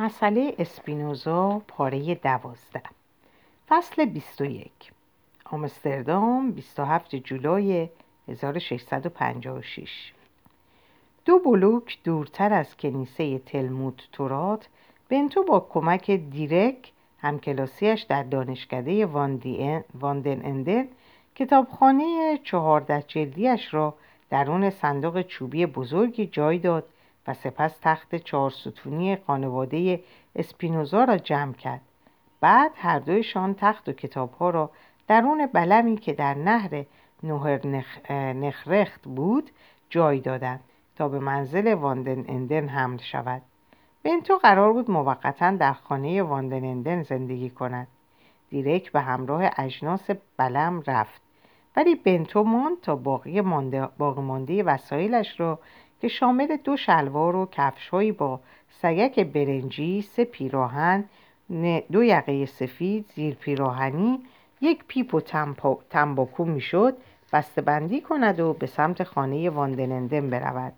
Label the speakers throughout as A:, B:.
A: مسئله اسپینوزا پاره دوازده. فصل 21 آمستردام 27 جولای 1656 دو بلوک دورتر از کنیسه تلمود تورات بنتو با کمک دیرک همکلاسیش در دانشکده واندن اندن کتابخانه چهارده جلدیش را درون صندوق چوبی بزرگی جای داد سپس تخت چهار ستونی خانواده اسپینوزا را جمع کرد. بعد هر دویشان تخت و کتابها را درون بلمی که در نهر نوهر نخ... نخرخت بود جای دادند تا به منزل واندن اندن حمل شود. بنتو قرار بود موقتا در خانه واندن اندن زندگی کند. دیرک به همراه اجناس بلم رفت. ولی بنتو ماند تا باقی مانده, باقی مانده وسایلش را که شامل دو شلوار و کفشهایی با سگک برنجی سه پیراهن دو یقه سفید زیر پیراهنی یک پیپ و تنباکو می‌شد بندی کند و به سمت خانه واندنندن برود.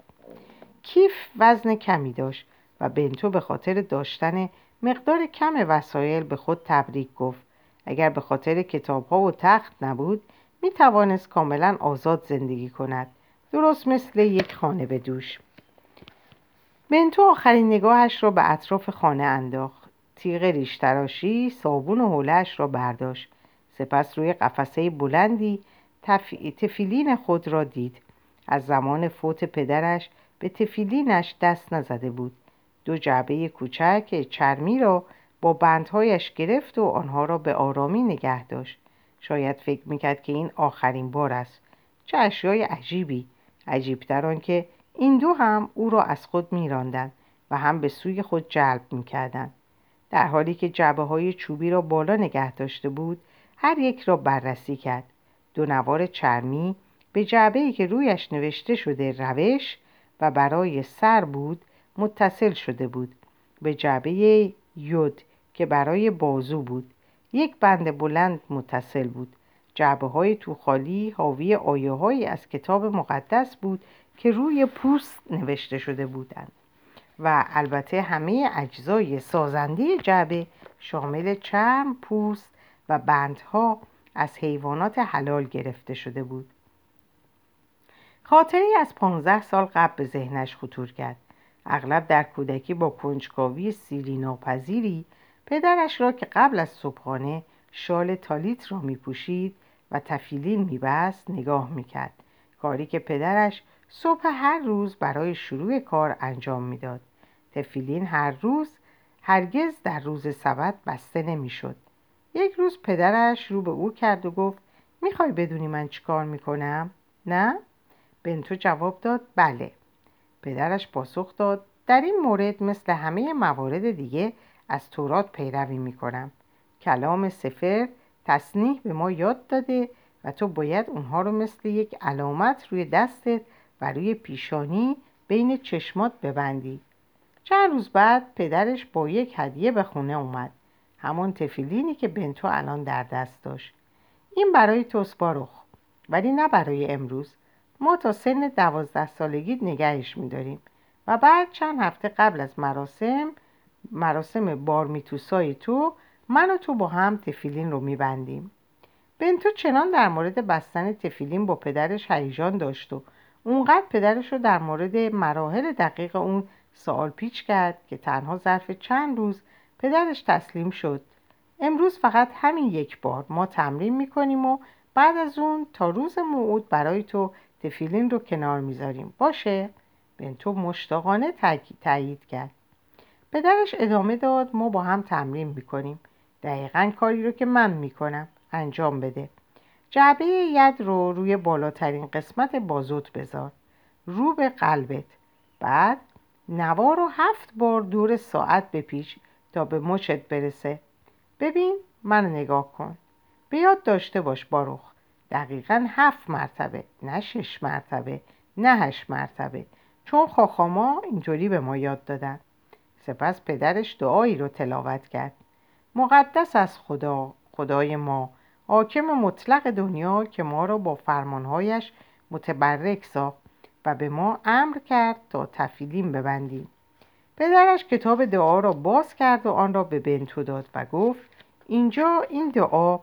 A: کیف وزن کمی داشت و بنتو به خاطر داشتن مقدار کم وسایل به خود تبریک گفت. اگر به خاطر کتابها و تخت نبود می توانست کاملا آزاد زندگی کند. درست مثل یک خانه به دوش. بنتو آخرین نگاهش را به اطراف خانه انداخت. تیغ ریشتراشی صابون و حولش را برداشت. سپس روی قفسه بلندی تف... تفیلین خود را دید. از زمان فوت پدرش به تفیلینش دست نزده بود. دو جعبه کوچک چرمی را با بندهایش گرفت و آنها را به آرامی نگه داشت. شاید فکر می‌کرد که این آخرین بار است. چه اشیای عجیبی. عجیبتر آنکه این دو هم او را از خود میراندند و هم به سوی خود جلب می‌کردند. در حالی که جعبه های چوبی را بالا نگه داشته بود هر یک را بررسی کرد. دو نوار چرمی به جعبه ای که رویش نوشته شده روش و برای سر بود متصل شده بود. به جعبه یود که برای بازو بود. یک بند بلند متصل بود. جعبه های تو خالی حاوی آیه های از کتاب مقدس بود که روی پوست نوشته شده بودند. و البته همه اجزای سازنده جعبه شامل چرم، پوست و بندها از حیوانات حلال گرفته شده بود. خاطری از پانزده سال قبل به ذهنش خطور کرد. اغلب در کودکی با کنجکاوی سیری ناپذیری پدرش را که قبل از صبحانه شال تالیت را می پوشید و تفیلین میبست نگاه می‌کرد. کاری که پدرش صبح هر روز برای شروع کار انجام می‌داد. تفیلین هر روز هرگز در روز سبت بسته نمی‌شد. یک روز پدرش رو به او کرد و گفت می‌خوای بدونی من چیکار می‌کنم؟ نه؟ بنتو جواب داد بله. پدرش پاسخ داد در این مورد مثل همه موارد دیگه از تورات پیروی می‌کنم. کلام سفر تصنیح به ما یاد داده و تو باید اونها رو مثل یک علامت روی دستت و روی پیشانی بین چشمات ببندی. چند روز بعد پدرش با یک هدیه به خونه اومد. همون تفیلینی که بنتو الان در دست داشت. این برای توست باروخ ولی نه برای امروز. ما تا سن دوازده سالگی نگهش میداریم و بعد چند هفته قبل از مراسم مراسم بارمیتوسای تو من و تو با هم تفیلین رو میبندیم. بنتو چنان در مورد بستن تفیلین با پدرش هیجان داشت و اونقدر پدرش رو در مورد مراحل دقیق اون سوال پیچ کرد که تنها ظرف چند روز پدرش تسلیم شد. امروز فقط همین یک بار ما تمرین می‌کنیم و بعد از اون تا روز موعود برای تو تفیلین رو کنار می‌ذاریم. باشه؟ بنتو مشتاقانه تایید کرد. پدرش ادامه داد ما با هم تمرین می‌کنیم. دقیقا کاری رو که من می‌کنم. انجام بده. جعبه ید رو روی بالاترین قسمت بازوت بذار. رو به قلبت. بعد نوار رو هفت بار دور ساعت بپیچ تا به مچت برسه. ببین منو نگاه کن. به یاد داشته باش باروخ. دقیقا هفت مرتبه نه شش مرتبه نه هشت مرتبه. چون خاخاما اینطوری به ما یاد دادن. سپس پدرش دعایی رو تلاوت کرد. مقدس از خدا خدای ما حاکم مطلق دنیا که ما را با فرمانهایش متبرک ساخت و به ما امر کرد تا تفیلیم ببندیم. پدرش کتاب دعا را باز کرد و آن را به بنتو داد و گفت اینجا این دعا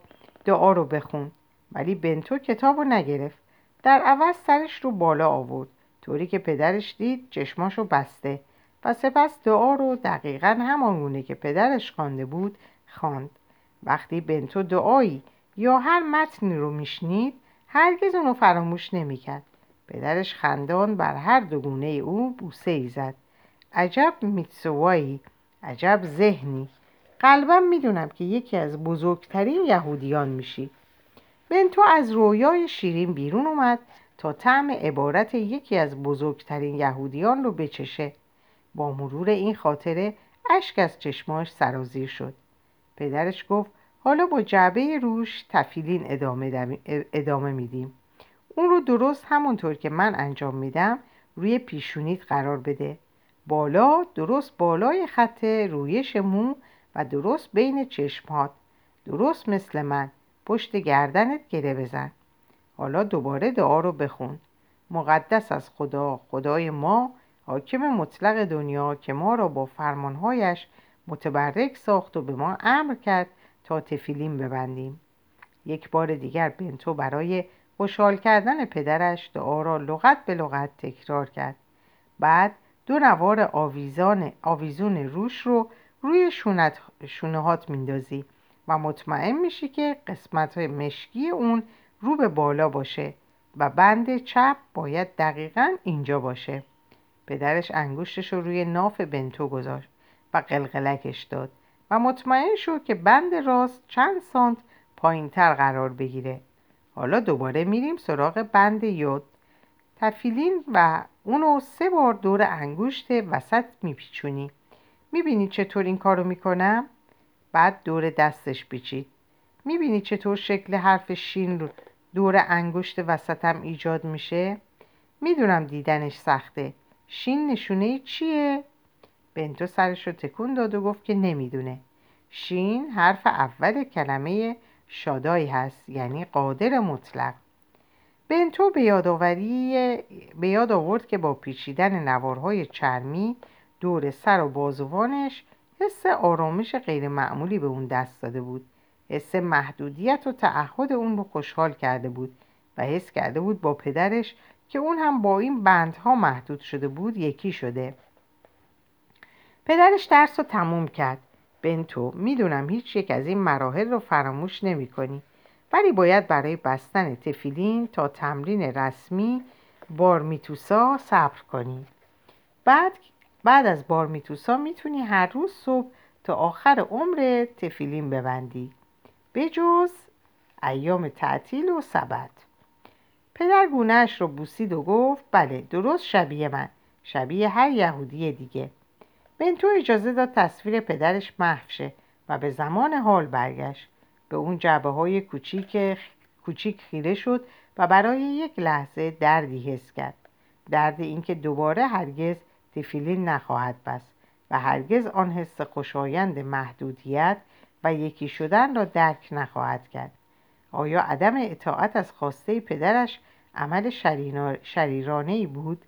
A: دعا رو بخون. ولی بنتو کتاب رو نگرفت. در عوض سرش رو بالا آورد. طوری که پدرش دید چشماشو بسته و سپس دعا رو دقیقا همانگونه که پدرش خوانده بود خواند. وقتی بنتو دعایی یا هر متنی رو میشنید هرگز اونو فراموش نمی‌کرد. پدرش خندان بر هر دوگونه او بوسه ای زد. عجب میتسوایی عجب ذهنی. قلبم می‌دونم که یکی از بزرگترین یهودیان میشی. بنتو از رویای شیرین بیرون اومد تا طعم عبارت یکی از بزرگترین یهودیان رو بچشه. با مرور این خاطره اشک از چشماش سرازیر شد. پدرش گفت حالا با جعبه روش تفیلین ادامه, ادامه میدیم. اون رو درست همونطور که من انجام میدم روی پیشونیت قرار بده. بالا درست بالای خط رویش مو و درست بین چشمات درست مثل من. پشت گردنت گره بزن. حالا دوباره دعا رو بخون. مقدس از خدا خدای ما حاکم مطلق دنیا که ما را با فرمانهایش متبرک ساخت و به ما امر کرد تا تفیلیم ببندیم. یک بار دیگر بنتو برای خوشحال کردن پدرش دعا را لغت به لغت تکرار کرد. بعد دو نوار آویزان آویزون روش رو روی شونت شونهات میندازی و مطمئن میشی که قسمت مشکی اون رو به بالا باشه و بند چپ باید دقیقا اینجا باشه. پدرش انگشتش رو روی ناف بنتو گذاشت. و قلقلکش داد و مطمئن شد که بند راست چند سانت پایین تر قرار بگیره حالا دوباره میریم سراغ بند یود تفیلین و اونو سه بار دور انگشت وسط میپیچونی می‌بینی چطور این کارو می‌کنم؟ بعد دور دستش پیچید می‌بینی چطور شکل حرف شین رو دور انگشت وسطم ایجاد میشه؟ می‌دونم دیدنش سخته شین نشونه چیه؟ بنتو سرش رو تکون داد و گفت که نمی‌دونه. شین حرف اول کلمه شادایی هست یعنی قادر مطلق. بنتو به یادآوری به یاد آورد که با پیچیدن نوارهای چرمی دور سر و بازوانش حس آرامش غیر معمولی به اون دست داده بود. حس محدودیت و تعهد اون رو خوشحال کرده بود و حس کرده بود با پدرش که اون هم با این بندها محدود شده بود یکی شده. پدرش درس رو تموم کرد. بنتو می‌دونم هیچ یک از این مراحل رو فراموش نمی کنی ولی باید برای بستن تفیلین تا تمرین رسمی بارمیتوسا صبر کنی. بعد بعد از بارمیتوسا می‌تونی هر روز صبح تا آخر عمر تفیلین ببندی. بجز ایام تعطیل و سبت پدر گونهش رو بوسید و گفت بله درست شبیه من. شبیه هر یهودی دیگه. بنتو اجازه داد تصویر پدرش محو شه و به زمان حال برگشت. به اون جعبه های کوچیک کوچیک خیره شد و برای یک لحظه دردی حس کرد. درد اینکه دوباره هرگز تفیلین نخواهد بست و هرگز آن حس خوشایند محدودیت و یکی شدن را درک نخواهد کرد. آیا عدم اطاعت از خواسته پدرش عمل شریرانه ای بود؟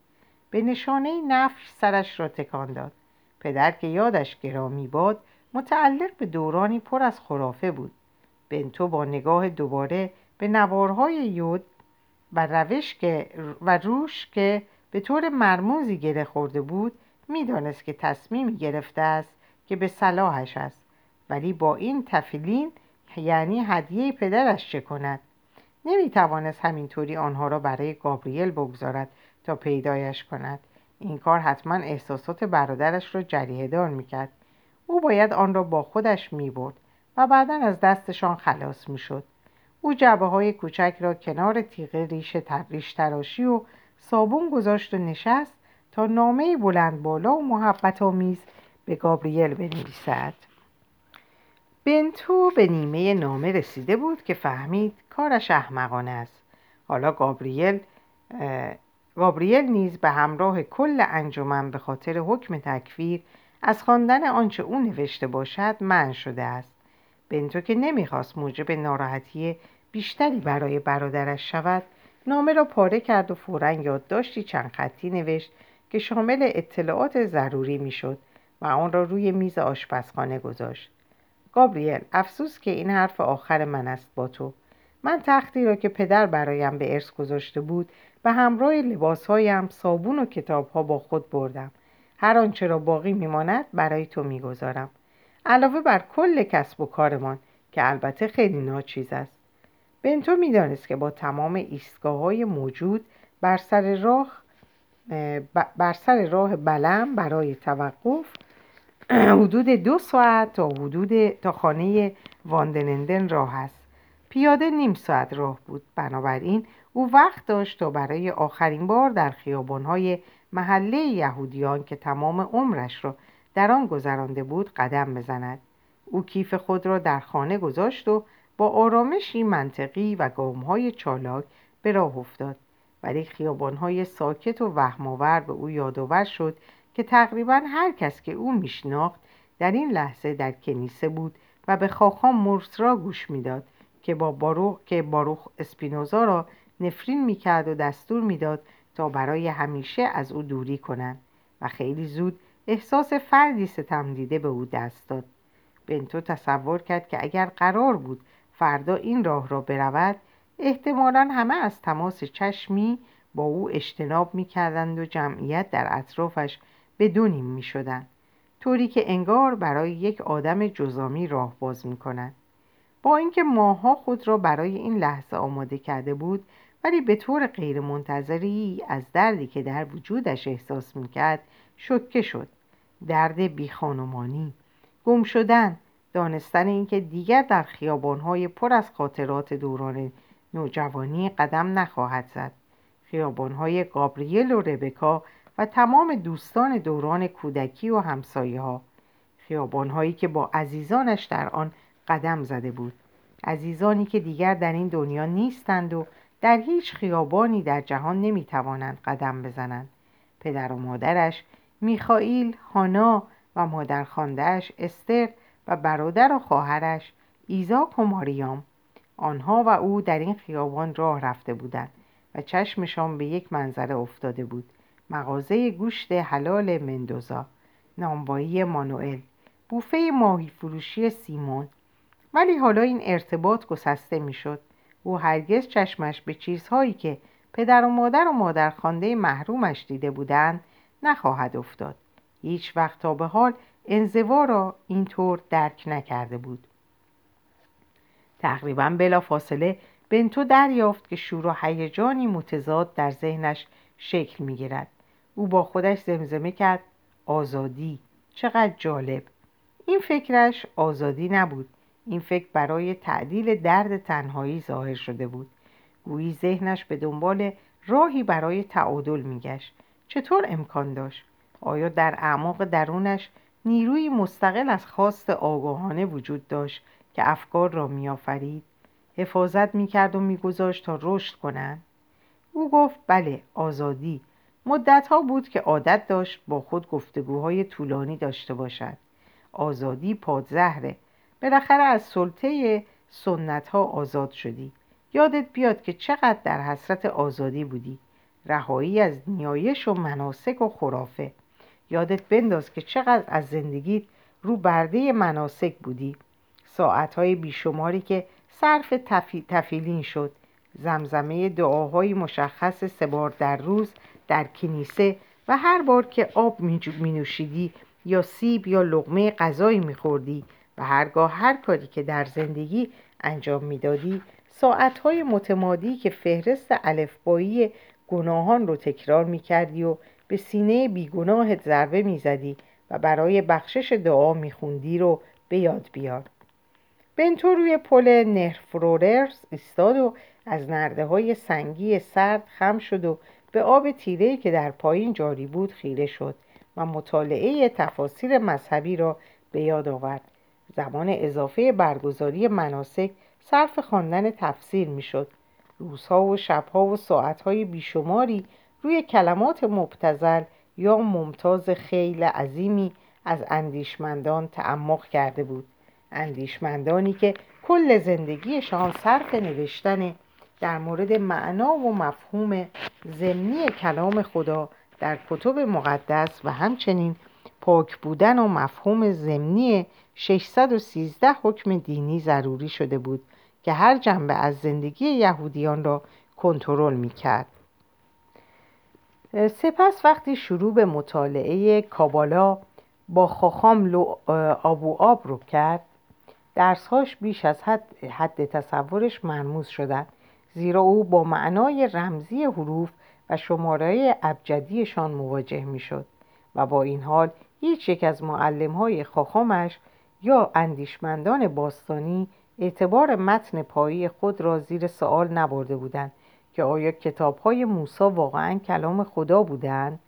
A: به نشانه نفش سرش را تکان داد. پدر که یادش گرامی باد متعلق به دورانی پر از خرافه بود. بنتو با نگاه دوباره به نوارهای یود و روش که و روش که به طور مرموزی گره خورده بود می‌دانست که تصمیمی گرفته است که به صلاحش است. ولی با این تفلین یعنی هدیه پدرش چه کند؟ نمی‌توانست همینطوری آنها را برای گابریل بگذارد تا پیدایش کند. این کار حتما احساسات برادرش را جریه دار می‌کرد. او باید آن را با خودش می‌برد و بعدا از دستشان خلاص می‌شد. او جعبه های کوچک را کنار تیغه ریش ریش تراشی و صابون گذاشت و نشست تا نامه بلند بالا و محبت آمیز به گابریل بنویسد. بنتو به نیمه نامه رسیده بود که فهمید کارش احمقانه است. حالا گابریل گابریل نیز به همراه کل انجمن به خاطر حکم تکفیر از خواندن آنچه او نوشته باشد من شده است. بنتو که نمی‌خواست موجب ناراحتی بیشتری برای برادرش شود نامه را پاره کرد و فورا یادداشتی چند خطی نوشت که شامل اطلاعات ضروری می‌شد و آن را روی میز آشپزخانه گذاشت. گابریل افسوس که این حرف آخر من است با تو. من تختی را که پدر برایم به ارث گذاشته بود به همراه لباسهایم صابون و کتابها با خود بردم. هر آنچه را باقی میماند برای تو می‌گذارم. علاوه بر کل کسب و کارمان که البته خیلی ناچیز است. بنتو می‌دانست که با تمام ایستگاه های موجود بر سر راه بر سر راه بلم برای توقف حدود دو ساعت تا حدود تا خانه واندنندن راه است. پیاده نیم ساعت راه بود. بنابراین او وقت داشت تا برای آخرین بار در خیابانهای محله یهودیان که تمام عمرش را در آن گذرانده بود قدم بزند. او کیف خود را در خانه گذاشت و با آرامشی منطقی و گامهای چالاک به راه افتاد. ولی خیابانهای ساکت و وهمآور به او یادآور شد که تقریبا هر کس که او میشناخت در این لحظه در کنیسه بود و به خاخام مرس را گوش می‌داد. که با باروخ که باروخ اسپینوزا را نفرین می‌کرد و دستور می‌داد تا برای همیشه از او دوری کنند و خیلی زود احساس فردی ستم دیده به او دست داد. بنتو تصور کرد که اگر قرار بود فردا این راه را برود احتمالا همه از تماس چشمی با او اجتناب می‌کردند و جمعیت در اطرافش به دو نیم می‌شدند طوری که انگار برای یک آدم جزامی راه باز می‌کنند. با اینکه ماها خود را برای این لحظه آماده کرده بود ولی به طور غیرمنتظری از دردی که در وجودش احساس می‌کرد شکه شد. درد بیخانمانی گم شدن دانستن اینکه دیگر در خیابانهای پر از خاطرات دوران نوجوانی قدم نخواهد زد. خیابانهای گابریل و ربکا و تمام دوستان دوران کودکی و همسایه ها خیابانهایی که با عزیزانش در آن قدم زده بود. عزیزانی که دیگر در این دنیا نیستند و در هیچ خیابانی در جهان نمی‌توانند قدم بزنند. پدر و مادرش میخائیل هانا و مادر استر و برادر و خواهرش ایزاک و ماریام. آنها و او در این خیابان راه رفته بودند و چشمشان به یک منظره افتاده بود. مغازه گوشت حلال مندوزا. نامبایی مانوئل. بوفه ماهی فروشی سیمون ولی حالا این ارتباط گسسته می‌شد. او هرگز چشمش به چیزهایی که پدر و مادر و مادرخوانده محرومش دیده بودند نخواهد افتاد. هیچ وقت تا به حال انزوا را اینطور درک نکرده بود. تقریبا بلا فاصله بنتو دریافت که شور و هیجانی متضاد در ذهنش شکل می‌گیرد. او با خودش زمزمه کرد. آزادی. چقدر جالب. این فکرش آزادی نبود. این فکر برای تعدیل درد تنهایی ظاهر شده بود. گویی ذهنش به دنبال راهی برای تعادل میگشت. چطور امکان داشت؟ آیا در اعماق درونش نیروی مستقل از خواست آگاهانه وجود داشت که افکار را میآفرید؟ حفاظت می‌کرد و میگذاشت تا رشد کنند؟ او گفت بله آزادی. مدتها بود که عادت داشت با خود گفتگوهای طولانی داشته باشد. آزادی پادزهره. بالاخره از سلطه سنت ها آزاد شدی. یادت بیاد که چقدر در حسرت آزادی بودی. رهایی از نیایش و مناسک و خرافه. یادت بنداز که چقدر از زندگیت رو برده مناسک بودی. ساعتهای بیشماری که صرف تفیلین شد. زمزمه دعاهای مشخص سه بار در روز در کنیسه و هر بار که آب می نوشیدی یا سیب یا لغمه غذایی می خوردی. و هرگاه هر کاری که در زندگی انجام می‌دادی ساعتهای متمادی که فهرست الفبایی گناهان رو تکرار می کردی و به سینه بیگناهت ضربه می‌زدی و برای بخشش دعا میخوندی رو به یاد بیار. بنتو روی پل نهرفروررز ایستاد و از نرده های سنگی سرد خم شد و به آب تیره که در پایین جاری بود خیره شد و مطالعه تفاسیر مذهبی را به یاد آورد. زمان اضافه برگزاری مناسک صرف خواندن تفسیر می‌شد. روزها و شبها و ساعتهای بیشماری روی کلمات مبتزل یا ممتاز خیل عظیمی از اندیشمندان تعمق کرده بود. اندیشمندانی که کل زندگیشان صرف نوشتن در مورد معنا و مفهوم ضمنی کلام خدا در کتب مقدس و همچنین پاک بودن و مفهوم ضمنی 613 حکم دینی ضروری شده بود که هر جنبه از زندگی یهودیان را کنترل می‌کرد. سپس وقتی شروع به مطالعه کابالا با خاخام آبو آب رو کرد درسهاش بیش از حد, حد تصورش مرموز شدند زیرا او با معنای رمزی حروف و شماره ابجدیشان مواجه می‌شد و با این حال هیچ یک از معلم های خاخامش یا اندیشمندان باستانی اعتبار متن پایی خود را زیر سوال نبرده بودند که آیا کتاب های موسا واقعا کلام خدا بودند؟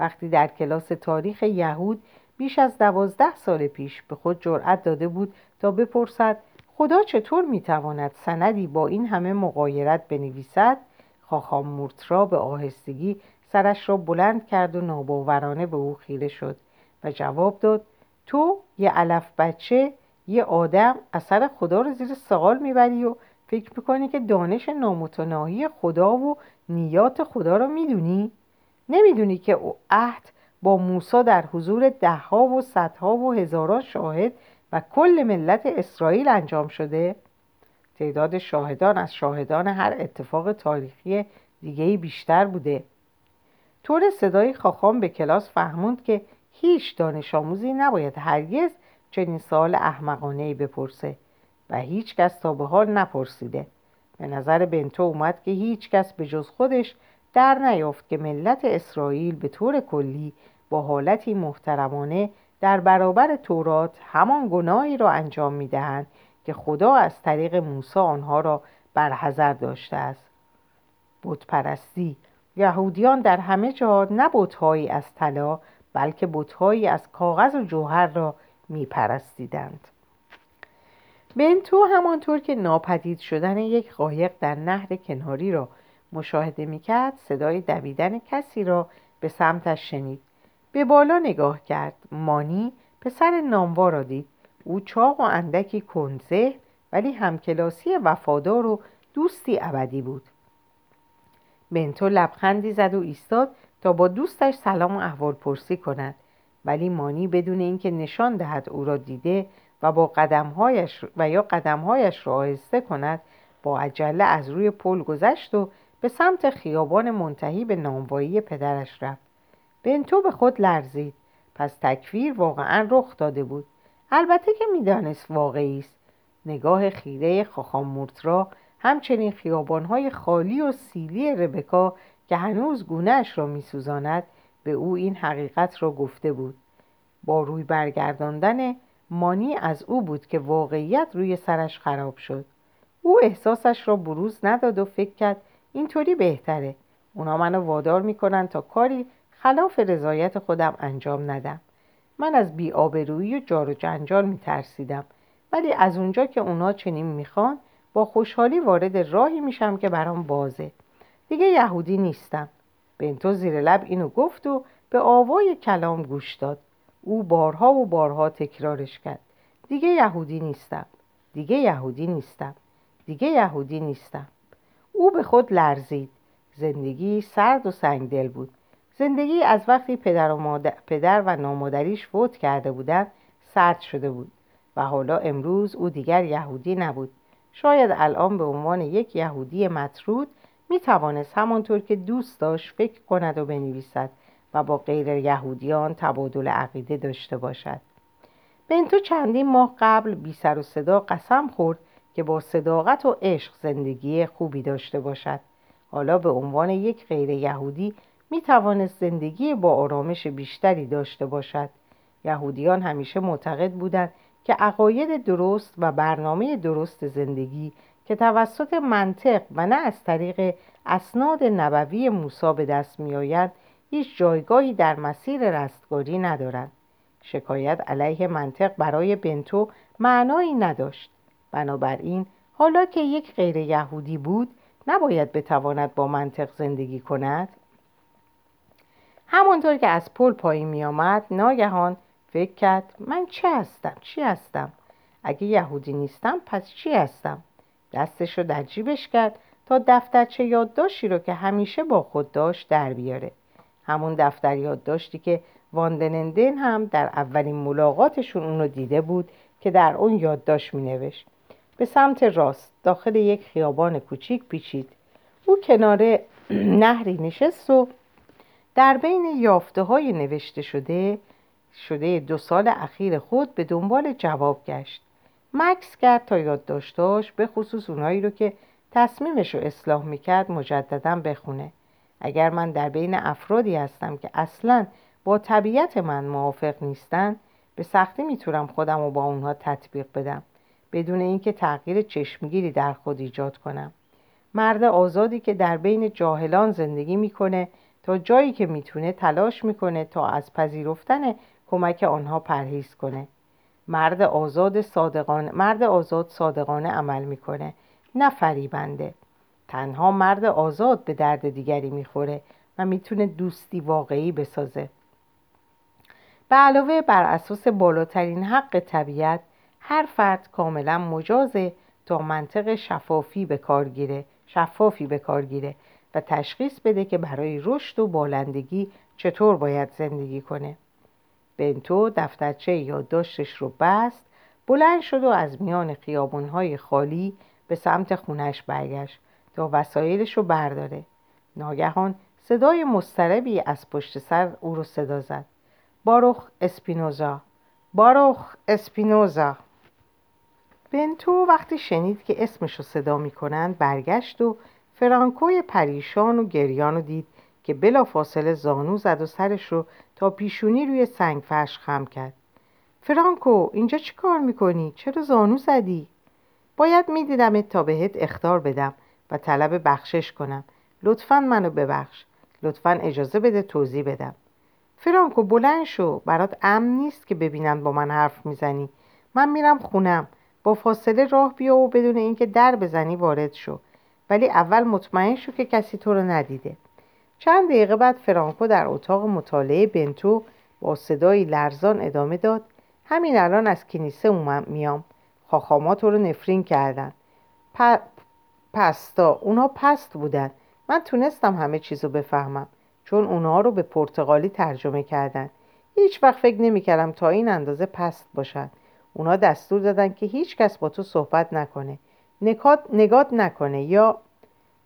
A: وقتی در کلاس تاریخ یهود بیش از دوازده سال پیش به خود جرأت داده بود تا بپرسد خدا چطور می‌تواند سندی با این همه مقایرت بنویسد؟ خاخام مورترا به آهستگی سرش را بلند کرد و ناباورانه به او خیره شد. و جواب داد تو یه علف بچه یه آدم اثر خدا رو زیر سوال می‌بری و فکر می‌کنی که دانش نامتناهی خدا و نیات خدا رو می‌دونی؟ نمی‌دونی که او عهد با موسا در حضور دهها و صدها و هزاران شاهد و کل ملت اسرائیل انجام شده؟ تعداد شاهدان از شاهدان هر اتفاق تاریخی دیگه بیشتر بوده طور صدای خاخام به کلاس فهموند که هیچ دانش آموزی نباید هرگز چنین سوال احمقانه ای بپرسه و هیچ کس تا به حال نپرسیده. به نظر بنتو اومد که هیچ کس به جز خودش در نیافت که ملت اسرائیل به طور کلی با حالتی محترمانه در برابر تورات همان گناهی را انجام می‌دهند که خدا از طریق موسی آنها را برحضر داشته است. بتپرستی یهودیان در همه جا نه از طلا بلکه بتهایی از کاغذ و جوهر را میپرستیدند. بنتو همانطور که ناپدید شدن یک قایق در نهر کناری را مشاهده می‌کرد صدای دویدن کسی را به سمتش شنید. به بالا نگاه کرد. مانی پسر ناموا را دید. او چاق و اندکی کنزه ولی همکلاسی وفادار و دوستی ابدی بود. بنتو لبخندی زد و ایستاد تا با دوستش سلام و احوال پرسی کند. ولی مانی بدون اینکه نشان دهد او را دیده و با قدمهایش و یا قدمهایش را آهسته کند با عجله از روی پل گذشت و به سمت خیابان منتهی به ناموایی پدرش رفت. بنتو به خود لرزید. پس تکفیر واقعا رخ داده بود. البته که می‌دانست واقعی است. نگاه خیره خاخام مورترا همچنین خیابانهای خالی و سیلی ربکا که هنوز گونهش را میسوزاند به او این حقیقت را گفته بود. با روی برگرداندن مانی از او بود که واقعیت روی سرش خراب شد. او احساسش را بروز نداد و فکر کرد اینطوری بهتره. اونا منو وادار می‌کنن تا کاری خلاف رضایت خودم انجام ندم. من از بیآبرویی و جار و جنجال میترسیدم. ولی از اونجا که اونا چنین می‌خوان با خوشحالی وارد راهی میشم که برام بازه. دیگه یهودی نیستم. بنتو زیر لب اینو گفت و به آوای کلام گوش داد. او بارها و بارها تکرارش کرد. دیگه یهودی نیستم. دیگه یهودی نیستم. دیگه یهودی نیستم. او به خود لرزید. زندگی سرد و سنگدل بود. زندگی از وقتی پدر و, مادر، پدر و نامادریش فوت کرده بودند سرد شده بود. و حالا امروز او دیگر یهودی نبود. شاید الان به عنوان یک یهودی مطرود می توانست همانطور که دوست داشت فکر کند و بنویسد و با غیر یهودیان تبادل عقیده داشته باشد. بنتو چندین ماه قبل بی سر و صدا قسم خورد که با صداقت و عشق زندگی خوبی داشته باشد. حالا به عنوان یک غیر یهودی می توانست زندگی با آرامش بیشتری داشته باشد. یهودیان همیشه معتقد بودند که عقاید درست و برنامه درست زندگی که توسط منطق و نه از طریق اسناد نبوی موسی به دست میآید هیچ جایگاهی در مسیر رستگاری ندارد. شکایت علیه منطق برای بنتو معنایی نداشت. بنابراین حالا که یک غیر یهودی بود نباید بتواند با منطق زندگی کند؟ همانطور که از پل پایین می آمد ناگهان فکر کرد من چه هستم؟ چی هستم؟ اگه یهودی نیستم پس چی هستم؟ دستش رو در جیبش کرد تا دفترچه یادداشتی رو که همیشه با خود داشت در بیاره. همون دفتر یادداشتی که واندنندن هم در اولین ملاقاتشون اونو دیده بود که در اون یادداشت مینوشت. به سمت راست داخل یک خیابان کوچیک پیچید. او کنار نهری نشست و در بین یافته های نوشته شده شده دو سال اخیر خود به دنبال جواب گشت. مکس کرد تا یادداشتاش به خصوص اونایی رو که تصمیمش رو اصلاح می‌کرد مجددا بخونه. اگر من در بین افرادی هستم که اصلا با طبیعت من موافق نیستن به سختی می‌تونم خودم رو با اونها تطبیق بدم بدون اینکه تغییر چشمگیری در خود ایجاد کنم. مرد آزادی که در بین جاهلان زندگی می‌کنه تا جایی که می‌تونه تلاش می‌کنه تا از پذیرفتن کمک آنها پرهیز کنه. مرد آزاد صادقانه مرد آزاد صادقانه عمل می‌کنه نه فریبنده. تنها مرد آزاد به درد دیگری می‌خوره و می‌تونه دوستی واقعی بسازه. به علاوه بر اساس بالاترین حق طبیعت هر فرد کاملا مجازه تا منطق شفافی به کار گیره شفافی به کار گیره و تشخیص بده که برای رشد و بالندگی چطور باید زندگی کنه. بنتو دفترچه یادداشتش رو بست بلند شد و از میان خیابونهای خالی به سمت خونش برگشت تا وسایلش رو برداره. ناگهان صدای مستربی از پشت سر او رو صدا زد. باروخ اسپینوزا باروخ اسپینوزا. بنتو وقتی شنید که اسمش رو صدا می‌کنند برگشت و فرانکوی پریشان و گریان رو دید که بلا فاصله زانو زد و سرش رو پیشونی روی سنگ فرش خم کرد. فرانکو اینجا چی کار می‌کنی؟ چرا زانو زدی؟ باید میدیدمت تا بهت اختار بدم و طلب بخشش کنم. لطفا منو ببخش. لطفا اجازه بده توضیح بدم. فرانکو بلند شو. برات امن نیست که ببینن با من حرف می‌زنی. من میرم خونم. با فاصله راه بیا و بدون اینکه در بزنی وارد شو. ولی اول مطمئن شو که کسی تو رو ندیده. چند دقیقه بعد فرانکو در اتاق مطالعه بنتو با صدایی لرزان ادامه داد. همین الان از کنیسه میام. خاخاما تو رو نفرین کردن. پ... پستا اونا پست بودن. من تونستم همه چیزو بفهمم. چون اونا رو به پرتغالی ترجمه کردن. هیچ وقت فکر نمی‌کردم تا این اندازه پست باشن. اونا دستور دادن که هیچ کس با تو صحبت نکنه. نگات, نگات نکنه یا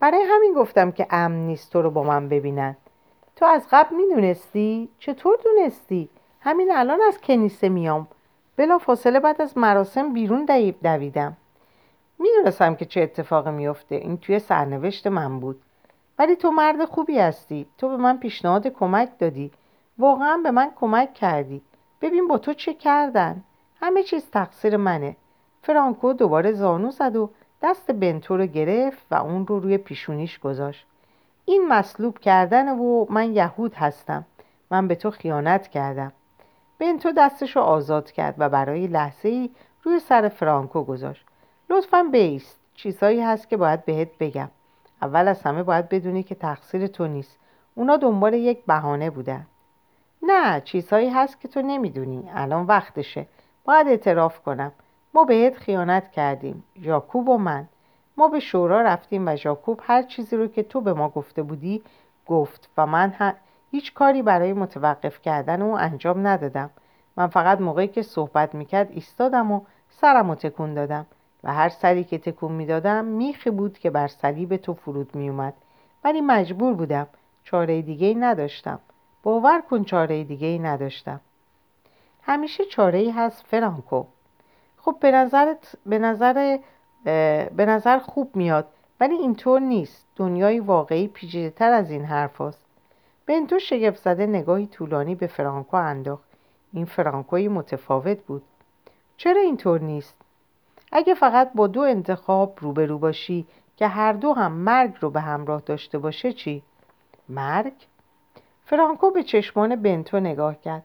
A: برای همین گفتم که امن نیست تو رو با من ببینن. تو از قبل می‌دونستی؟ چطور دونستی؟ همین الان از کنیسه میام. بلا فاصله بعد از مراسم بیرون دویدم. می‌دونستم که چه اتفاقی میفته این توی سرنوشت من بود. ولی تو مرد خوبی هستی. تو به من پیشنهاد کمک دادی. واقعا به من کمک کردی. ببین با تو چه کردن. همه چیز تقصیر منه. فرانکو دوباره زانو زد و دست بنتو رو گرفت و اون رو روی پیشونیش گذاشت. این مصلوب کردن و من یهود هستم. من به تو خیانت کردم. بنتو دستش رو آزاد کرد و برای لحظه ای روی سر فرانکو گذاشت. لطفا بیست. چیزهایی هست که باید بهت بگم. اول از همه باید بدونی که تقصیر تو نیست. اونا دنبال یک بهانه بودن. نه چیزهایی هست که تو نمی‌دونی. الان وقتشه. باید اعتراف کنم. ما بهت خیانت کردیم ژاکوب و من. ما به شورا رفتیم و ژاکوب هر چیزی رو که تو به ما گفته بودی گفت و من هیچ کاری برای متوقف کردن او انجام ندادم. من فقط موقعی که صحبت می‌کرد ایستادم و سرم رو تکون دادم و هر سری که تکون می‌دادم میخی بود که بر صلیب تو فرود میومد ولی مجبور بودم. چاره دیگه ای نداشتم. باور کن چاره دیگه ای نداشتم. همیشه چاره ای هست فرانکو. خب به نظرت به نظر به نظر خوب میاد ولی اینطور نیست دنیای واقعی پیچیده تر از این حرف هست. بنتو شگفت زده نگاهی طولانی به فرانکو انداخت این فرانکوی متفاوت بود چرا اینطور نیست اگه فقط با دو انتخاب روبرو باشی که هر دو هم مرگ رو به همراه داشته باشه چی؟ مرگ؟ فرانکو به چشمان بنتو نگاه کرد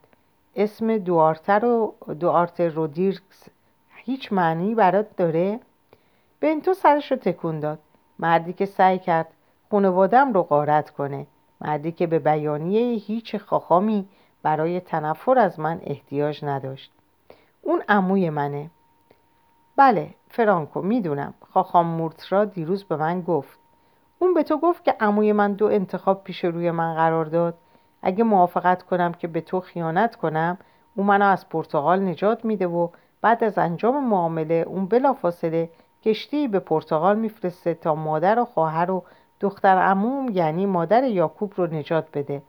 A: اسم دوارتر و دوارت رودیرکس هیچ معنی برات داره؟ بنتو سرش رو تکون داد. مردی که سعی کرد خانوادم رو غارت کنه. مردی که به بیانیه هیچ خاخامی برای تنفر از من احتیاج نداشت. اون عموی منه. بله فرانکو می‌دونم. خاخام مورترا دیروز به من گفت. اون به تو گفت که عموی من دو انتخاب پیش روی من قرار داد. اگه موافقت کنم که به تو خیانت کنم او منو از پرتغال نجات میده و بعد از انجام معامله اون بلافاصله کشتی به پرتغال میفرسته تا مادر و خواهر و دختر عموم یعنی مادر یاکوب رو نجات بده.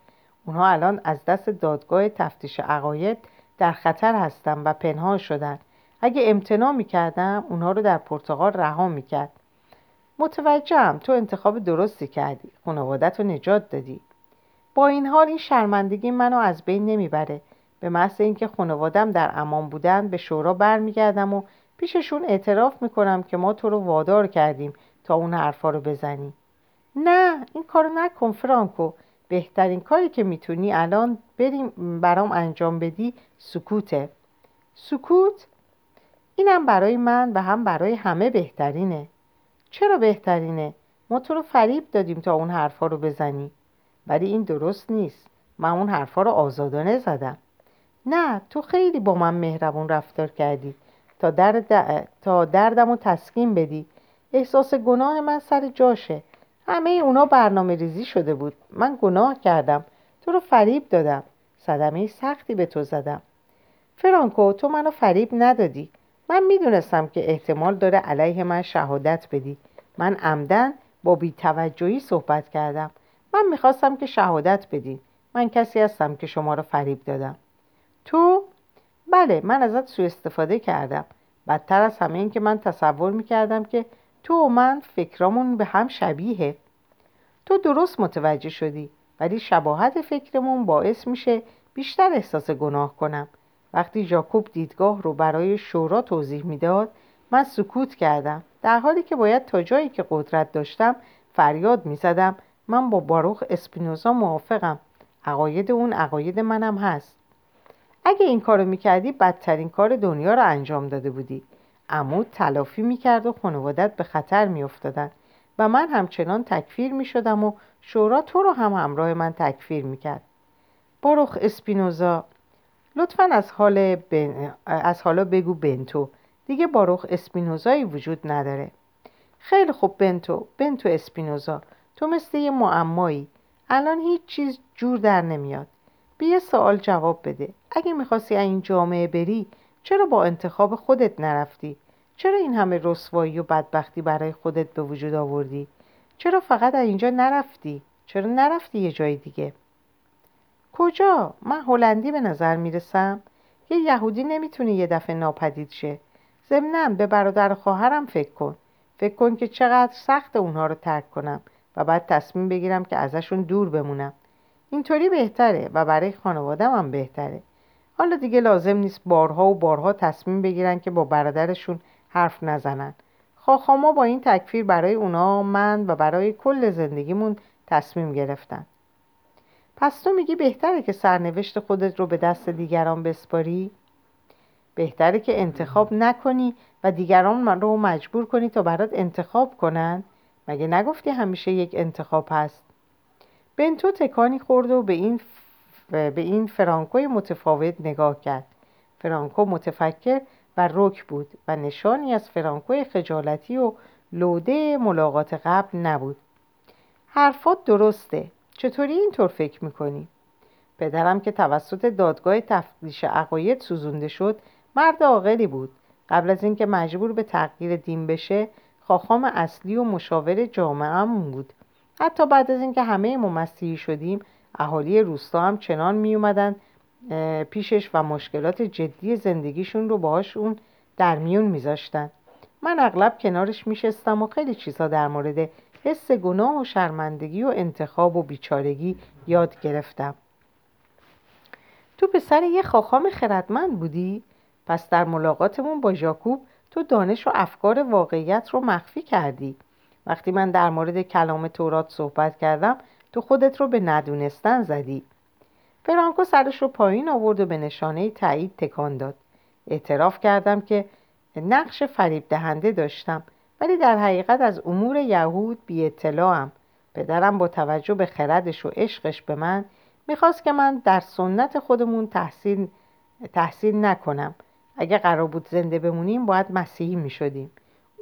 A: اونها الان از دست دادگاه تفتیش عقاید در خطر هستن و پنهان شدن. اگه امتناع می‌کردم اونها رو در پرتغال رها می‌کرد. متوجهم تو انتخاب درستی کردی خانوادت رو نجات دادی. با این حال این شرمندگی منو از بین نمی‌بره. به محض اینکه خانوادم در امان بودن به شورا برمیگردم و پیششون اعتراف می‌کنم که ما تو رو وادار کردیم تا اون حرفا رو بزنی. نه این کارو نکن فرانکو. بهترین کاری که می‌تونی الان بریم برام انجام بدی سکوته. سکوت؟ اینم برای من و هم برای همه بهترینه. چرا بهترینه؟ ما تو رو فریب دادیم تا اون حرفا رو بزنی. ولی این درست نیست. من اون حرفا رو آزادانه زدم. نه تو خیلی با من مهربون رفتار کردی. تا, درد... تا دردم رو تسکین بدی. احساس گناه من سر جاشه. همه اونا برنامه ریزی شده بود. من گناه کردم. تو رو فریب دادم. صدمه سختی به تو زدم. فرانکو تو منو فریب ندادی. من می‌دونستم که احتمال داره علیه من شهادت بدی. من عمدن با بیتوجهی صحبت کردم. من می‌خواستم که شهادت بدی من کسی هستم که شما رو فریب دادم. تو؟ بله من ازت سوء استفاده کردم. بدتر از همه این که من تصور می‌کردم که تو و من فکرامون به هم شبیه تو درست متوجه شدی ولی شباهت فکرمون باعث میشه بیشتر احساس گناه کنم. وقتی جاکوب دیدگاه رو برای شورا توضیح می‌داد من سکوت کردم. در حالی که باید تا جایی که قدرت داشتم فریاد می‌زدم. من با باروخ اسپینوزا موافقم. عقاید اون عقاید منم هست. اگه این کارو می‌کردی بدترین کار دنیا رو انجام داده بودی. عمود تلافی می‌کرد و خانوادت به خطر میافتادن و من همچنان تکفیر می‌شدم و شورا تو رو هم همراه من تکفیر می‌کرد. باروخ اسپینوزا لطفا از حال بن... از حالا بگو بنتو. دیگه باروخ اسپینوزایی وجود نداره. خیلی خوب بنتو بنتو اسپینوزا. تو مثل یه معمایی. الان هیچ چیز جور در نمیاد. بیا سوال جواب بده. اگه می‌خواستی این جامعه بری چرا با انتخاب خودت نرفتی؟ چرا این همه رسوایی و بدبختی برای خودت به وجود آوردی؟ چرا فقط از اینجا نرفتی؟ چرا نرفتی یه جای دیگه؟ کجا؟ من هلندی به نظر می‌رسم. یه یهودی نمی‌تونه یه دفعه ناپدید شه. ضمنا به برادر خواهرم فکر کن. فکر کن که چقدر سخت اونها رو ترک کنم و بعد تصمیم بگیرم که ازشون دور بمونم. اینطوری بهتره و برای خانوادم هم بهتره حالا دیگه لازم نیست بارها و بارها تصمیم بگیرن که با برادرشون حرف نزنن خاخاما با این تکفیر برای اونا من و برای کل زندگیمون تصمیم گرفتن پس تو میگی بهتره که سرنوشت خودت رو به دست دیگران بسپاری؟ بهتره که انتخاب نکنی و دیگران رو مجبور کنی تا برات انتخاب کنن؟ مگه نگفتی همیشه یک انتخاب هست؟ بنتو تکانی خورد و به این, به این فرانکوی متفاوت نگاه کرد. فرانکو متفکر و رک بود و نشانی از فرانکوی خجالتی و لوده ملاقات قبل نبود. حرفات درسته. چطوری اینطور فکر می‌کنی؟ پدرم که توسط دادگاه تفتیش عقاید سوزونده شد مرد عاقلی بود. قبل از اینکه مجبور به تغییر دین بشه خاخام اصلی و مشاور جامعهمون بود. حتی بعد از اینکه همه ما مسیحی شدیم اهالی روستا هم چنان می اومدن پیشش و مشکلات جدی زندگیشون رو باهاشون در میون میذاشتن. من اغلب کنارش میشستم و خیلی چیزا در مورد حس گناه و شرمندگی و انتخاب و بیچارگی یاد گرفتم. تو پسر یه خاخام خردمند بودی؟ پس در ملاقاتمون با ژاکوب تو دانش و افکار واقعیت رو مخفی کردی. وقتی من در مورد کلام تورات صحبت کردم تو خودت رو به ندونستن زدی. فرانکو سرش رو پایین آورد و به نشانه تایید تکان داد. اعتراف کردم که نقش فریب دهنده داشتم ولی در حقیقت از امور یهود بی اطلاعم. پدرم با توجه به خردش و عشقش به من می‌خواست که من در سنت خودمون تحصیل, تحصیل نکنم. اگه قرار بود زنده بمونیم باید مسیحی می‌شدیم.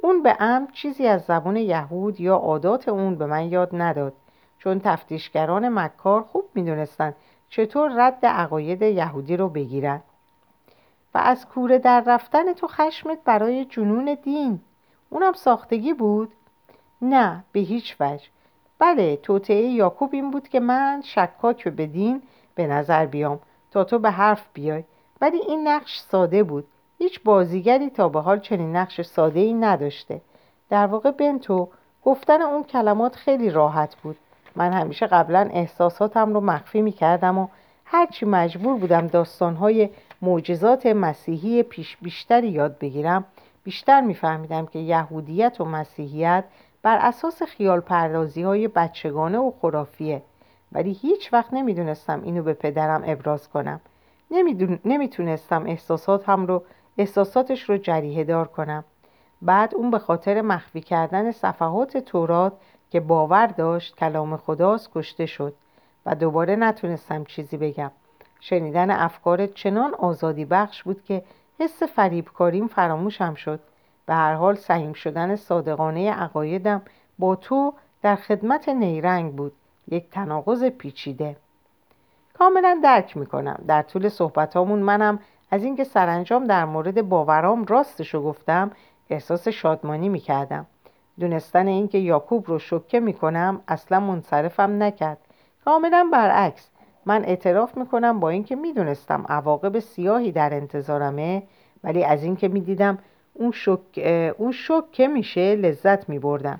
A: اون به ام چیزی از زبان یهود یا عادات اون به من یاد نداد چون تفتیشگران مکار خوب می‌دونستند چطور رد عقاید یهودی رو بگیرن. و از کوره در رفتن تو خشمت برای جنون دین. اونم ساختگی بود؟ نه به هیچ وجه. بله توطعه یاکوب این بود که من شکاک به دین به نظر بیام تا تو به حرف بیای. ولی این نقش ساده بود. هیچ بازیگری تا به حال چنین نقش ساده ای نداشته. در واقع بنتو گفتن اون کلمات خیلی راحت بود. من همیشه قبلا احساساتم رو مخفی می کردم و هرچی مجبور بودم داستانهای معجزات مسیحی پیش بیشتری یاد بگیرم بیشتر میفهمیدم که یهودیت و مسیحیت بر اساس خیال پردازی های بچگانه و خرافیه. ولی هیچ وقت نمی‌دونستم اینو به پدرم ابراز کنم. نمی‌تونستم احساساتم رو احساساتش رو جریه دار کنم. بعد اون به خاطر مخفی کردن صفحات تورات که باور داشت کلام خداست کشته شد و دوباره نتونستم چیزی بگم. شنیدن افکار چنان آزادی بخش بود که حس فریبکاریم فراموشم شد. به هر حال سهیم شدن صادقانه عقایدم با تو در خدمت نیرنگ بود. یک تناقض پیچیده. کاملا درک می‌کنم. در طول صحبتامون منم از اینکه سرانجام در مورد باورام راستشو گفتم احساس شادمانی می‌کردم. دونستن اینکه یاکوب رو شکه می‌کنم اصلا منصرفم نکرد. کاملا برعکس من اعتراف می‌کنم با اینکه می‌دونستم عواقب سیاهی در انتظارمه ولی از اینکه می‌دیدم اون شک اون شک میشه لذت میبردم.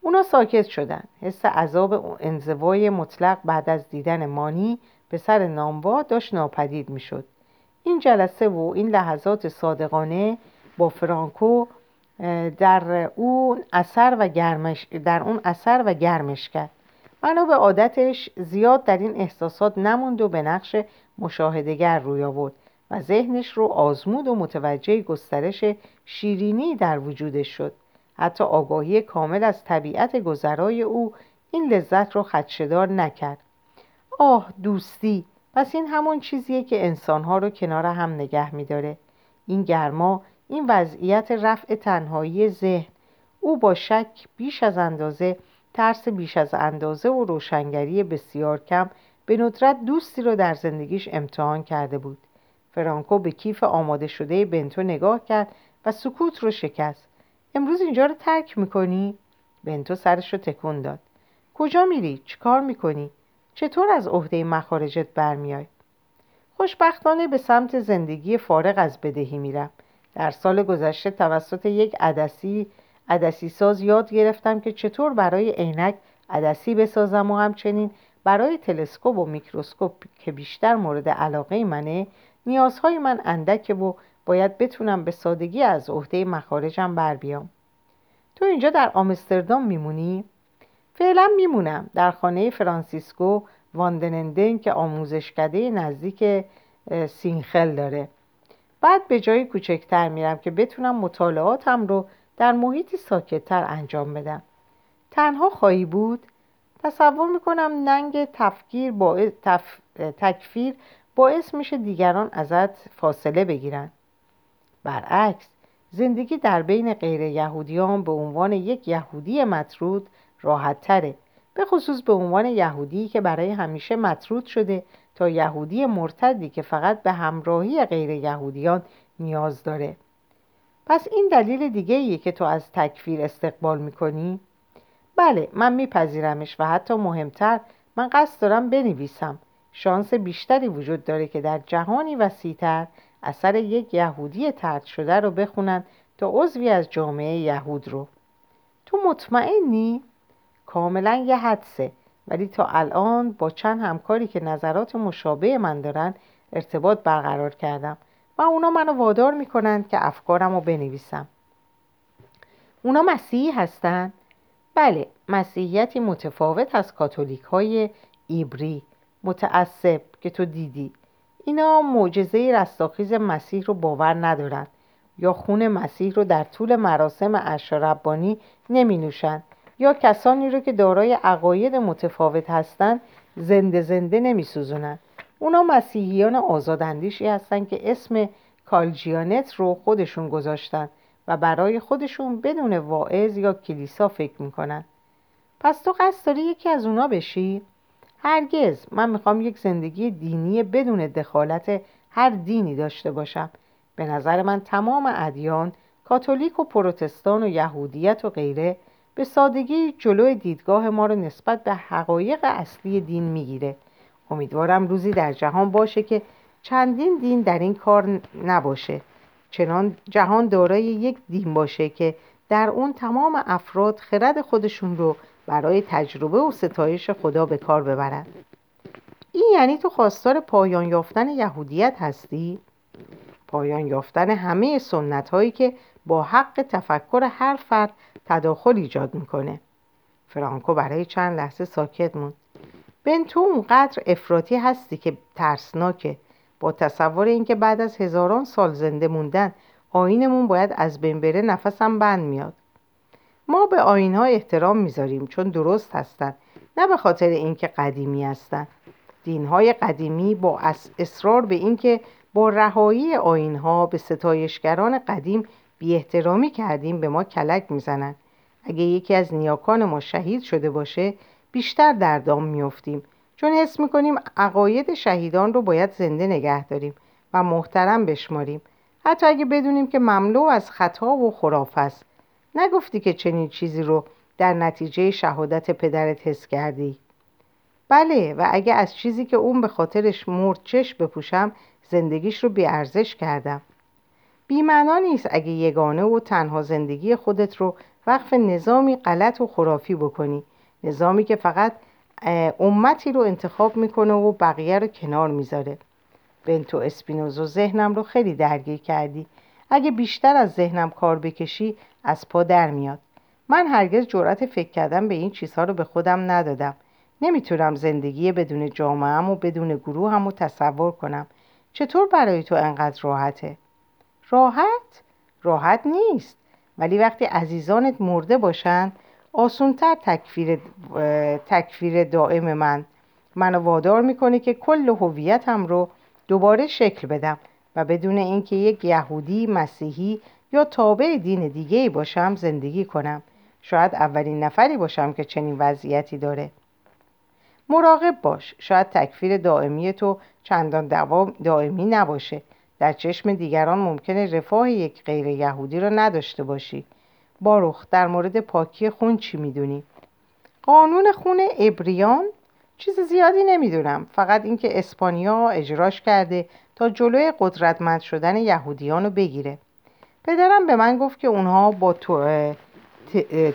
A: اونا ساکت شدن. حس عذاب انزوای مطلق بعد از دیدن مانی پسر ناموا داشت ناپدید می‌شد. این جلسه و این لحظات صادقانه با فرانکو در اون اثر و گرمش در اون اثر و گرمش کرد. بنا به عادتش زیاد در این احساسات نموند و به نقش مشاهدگر روی آورد و ذهنش رو آزمود و متوجه گسترش شیرینی در وجودش شد. حتی آگاهی کامل از طبیعت گذرای او این لذت رو خدشدار نکرد. آه دوستی! پس این همون چیزیه که انسانها رو کنار هم نگه میداره این گرما این وضعیت رفع تنهایی ذهن او با شک بیش از اندازه ترس بیش از اندازه و روشنگری بسیار کم به ندرت دوستی رو در زندگیش امتحان کرده بود فرانکو به کیف آماده شده بنتو نگاه کرد و سکوت رو شکست امروز اینجا رو ترک می‌کنی؟ بنتو سرش رو تکون داد کجا میری؟ چیکار می‌کنی؟ چطور از عهده مخارجت برمیای؟ خوشبختانه به سمت زندگی فارغ از بدهی میرم در سال گذشته توسط یک عدسی عدسی ساز یاد گرفتم که چطور برای عینک عدسی بسازم و همچنین برای تلسکوپ و میکروسکوپ که بیشتر مورد علاقه منه نیازهای من اندکه و باید بتونم به سادگی از عهده مخارجم بر بیام تو اینجا در آمستردام میمونی؟ فعلا میمونم. در خانه فرانسیسکو واندنندن که آموزشکده نزدیک سینخل داره. بعد به جایی کوچکتر میرم که بتونم مطالعاتم رو در محیطی ساکتتر انجام بدم. تنها خواهی بود تصور می‌کنم ننگ تفکیر باعث تف... تکفیر باعث میشه دیگران ازت فاصله بگیرن. برعکس زندگی در بین غیر یهودیان به عنوان یک یهودی مطرود راحت تره به خصوص به عنوان یهودی که برای همیشه مطرود شده تا یهودی مرتدی که فقط به همراهی غیر یهودیان نیاز داره پس این دلیل دیگه ایه که تو از تکفیر استقبال می‌کنی؟ بله من میپذیرمش و حتی مهمتر من قصد دارم بنویسم شانس بیشتری وجود داره که در جهانی وسیعتر اثر یک یهودی ترد شده رو بخونن تا عضوی از جامعه یهود رو تو مطمئنی؟ کاملا یه حدسه. ولی تا الان با چند همکاری که نظرات مشابه من دارن ارتباط برقرار کردم و اونا منو وادار می‌کنند که افکارم رو بنویسم. اونا مسیحی هستن؟ بله مسیحیتی متفاوت از کاتولیک های ایبری. متعصب که تو دیدی. اینا معجزه رستاخیز مسیح رو باور ندارن یا خون مسیح رو در طول مراسم اشربانی نمی نوشن یا کسانی رو که دارای عقاید متفاوت هستند زنده زنده نمی سوزونن. اونا مسیحیان آزاداندیشی هستن که اسم کالجیانت رو خودشون گذاشتن و برای خودشون بدون واعظ یا کلیسا فکر می‌کنن پس تو قصد داری یکی از اونا بشی؟ هرگز من می‌خوام یک زندگی دینی بدون دخالت هر دینی داشته باشم به نظر من تمام ادیان کاتولیک و پروتستان و یهودیت و غیره به سادگی جلوی دیدگاه ما رو نسبت به حقایق اصلی دین می‌گیره. امیدوارم روزی در جهان باشه که چندین دین در این کار نباشه. چنان جهان دارای یک دین باشه که در اون تمام افراد خرد خودشون رو برای تجربه و ستایش خدا به کار ببرن. این یعنی تو خواستار پایان یافتن یهودیت هستی؟ پایان یافتن همه سنت هایی که با حق تفکر هر فرد تداخل ایجاد می‌کنه. فرانکو برای چند لحظه ساکت موند. بنتو اونقدر افراطی هستی که ترسناکه. با تصور اینکه بعد از هزاران سال زنده موندن آینمون باید از بین بره نفسم بند میاد. ما به آینها احترام می‌ذاریم چون درست هستند نه به خاطر اینکه قدیمی هستند دینهای قدیمی با اصرار به اینکه با رهایی آینها به ستایشگران قدیم بی احترامی کردیم به ما کلک می‌زنند اگه یکی از نیاکان ما شهید شده باشه بیشتر در دام میفتیم چون حس می‌کنیم عقاید شهیدان رو باید زنده نگه داریم و محترم بشماریم. حتی اگه بدونیم که مملو از خطا و خراف است. نگفتی که چنین چیزی رو در نتیجه شهادت پدرت حس کردی؟ بله و اگه از چیزی که اون به خاطرش مرد چش بپوشم زندگیش رو بیارزش کردم. بیمعنا نیست اگه یگانه و تنها زندگی خودت رو وقف نظامی غلط و خرافی بکنی. نظامی که فقط امتی رو انتخاب می‌کنه و بقیه رو کنار می‌ذاره. بنتو اسپینوزو ذهنم رو خیلی درگیر کردی. اگه بیشتر از ذهنم کار بکشی از پا در میاد. من هرگز جرأت فکر کردن به این چیزها رو به خودم ندادم. نمی‌تونم زندگی بدون جامعهم و بدون گروه هم رو تصور کنم. چطور برای تو انقدر راحته؟ راحت؟ راحت نیست. ولی وقتی عزیزانت مرده باشن آسونتر تکفیر, تکفیر دائم من. منو وادار می‌کنه که کل هویتم رو دوباره شکل بدم و بدون اینکه یک یهودی مسیحی یا تابع دین دیگه باشم زندگی کنم. شاید اولین نفری باشم که چنین وضعیتی داره. مراقب باش. شاید تکفیر دائمی تو چندان دائمی نباشه. در چشم دیگران ممکنه رفاه یک غیر یهودی را نداشته باشی. باروخ در مورد پاکی خون چی می‌دونی؟ قانون خون ابریان؟ چیز زیادی نمی‌دونم. فقط اینکه اسپانیا اجراش کرده تا جلوی قدرتمند شدن یهودیان رو بگیره. پدرم به من گفت که اونها با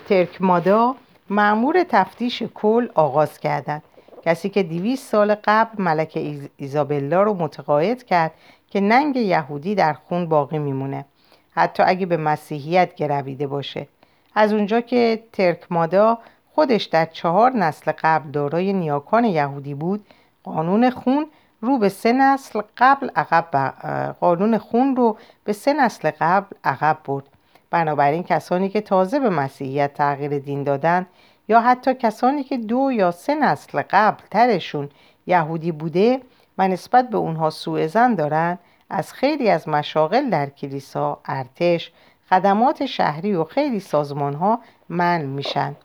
A: ترک مادا معمور تفتیش کل آغاز کردند کسی که دیویس سال قبل ملکه ایزابلا رو متقاعد کرد که ننگ یهودی در خون باقی میمونه. حتی اگه به مسیحیت گرویده باشه. از اونجا که ترک مادا خودش در چهار نسل قبل دارای نیاکان یهودی بود قانون خون رو به سه نسل قبل عقب قانون خون رو به سه نسل قبل عقب برد. بنابراین کسانی که تازه به مسیحیت تغییر دین دادن یا حتی کسانی که دو یا سه نسل قبل ترشون یهودی بوده و نسبت به اونها سوء زن دارن از خیلی از مشاغل در کلیسا، ارتش، خدمات شهری و خیلی سازمان ها من میشن.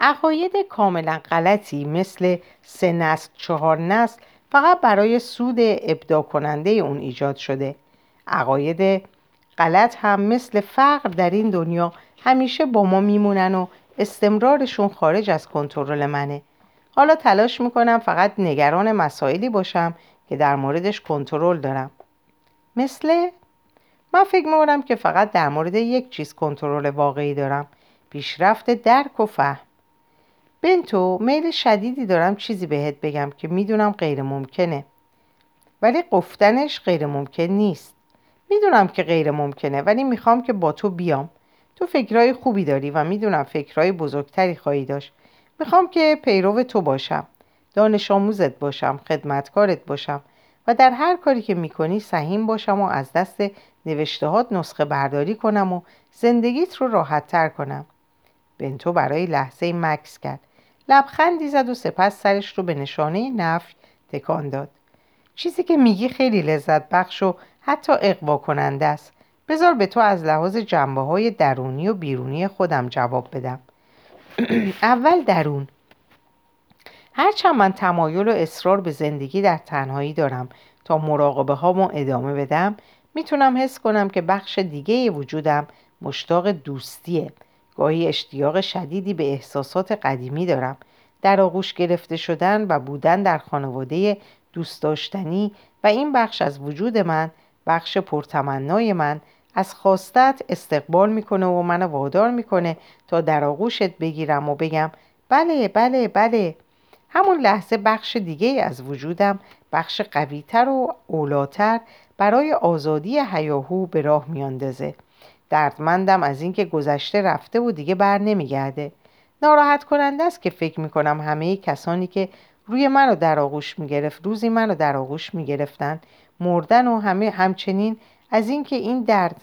A: عقاید کاملا غلطی مثل سه نسل چهار نسل فقط برای سود ابدا کننده اون ایجاد شده. عقاید غلط هم مثل فقر در این دنیا همیشه با ما میمونن و استمرارشون خارج از کنترل منه. حالا تلاش می‌کنم فقط نگران مسائلی باشم که در موردش کنترل دارم. مثل من فکر می‌کنم که فقط در مورد یک چیز کنترل واقعی دارم. پیشرفت درک و فهم. بنتو میل شدیدی دارم چیزی بهت بگم که می‌دونم غیر ممکنه ولی گفتنش غیر ممکن نیست. می‌دونم که غیر ممکنه ولی می‌خوام که با تو بیام. تو فکرهای خوبی داری و می‌دونم فکرهای بزرگتری خواهی داشت. می‌خوام که پیرو تو باشم دانش آموزت باشم خدمتکارت باشم و در هر کاری که می‌کنی سهیم باشم و از دست نوشتهات نسخه برداری کنم و زندگیت رو راحت تر کنم. بنتو برای لحظه مکس کرد. لبخندی زد و سپس سرش رو به نشانه نفی تکان داد. چیزی که میگی خیلی لذت بخش و حتی اقوا کننده است. بذار به تو از لحاظ جنبه های درونی و بیرونی خودم جواب بدم. اول درون. هرچند من تمایل و اصرار به زندگی در تنهایی دارم تا مراقبه هامو ادامه بدم می‌تونم حس کنم که بخش دیگه وجودم مشتاق دوستیه. گاهی اشتیاق شدیدی به احساسات قدیمی دارم. در آغوش گرفته شدن و بودن در خانواده دوست داشتنی و این بخش از وجود من بخش پرتمنای من از خواستت استقبال می‌کنه و منو وادار می‌کنه تا در آغوشت بگیرم و بگم بله بله بله. همون لحظه بخش دیگه از وجودم بخش قویتر و اولاتر برای آزادی حیاهو به راه میاندازه. دردمندم از اینکه گذشته رفته و دیگه بر نمیگرده. ناراحت کننده است که فکر می‌کنم همه کسانی که روی منو در آغوش می‌گرفت روزی منو در آغوش می‌گرفتن مردن و همه همچنین از اینکه این درد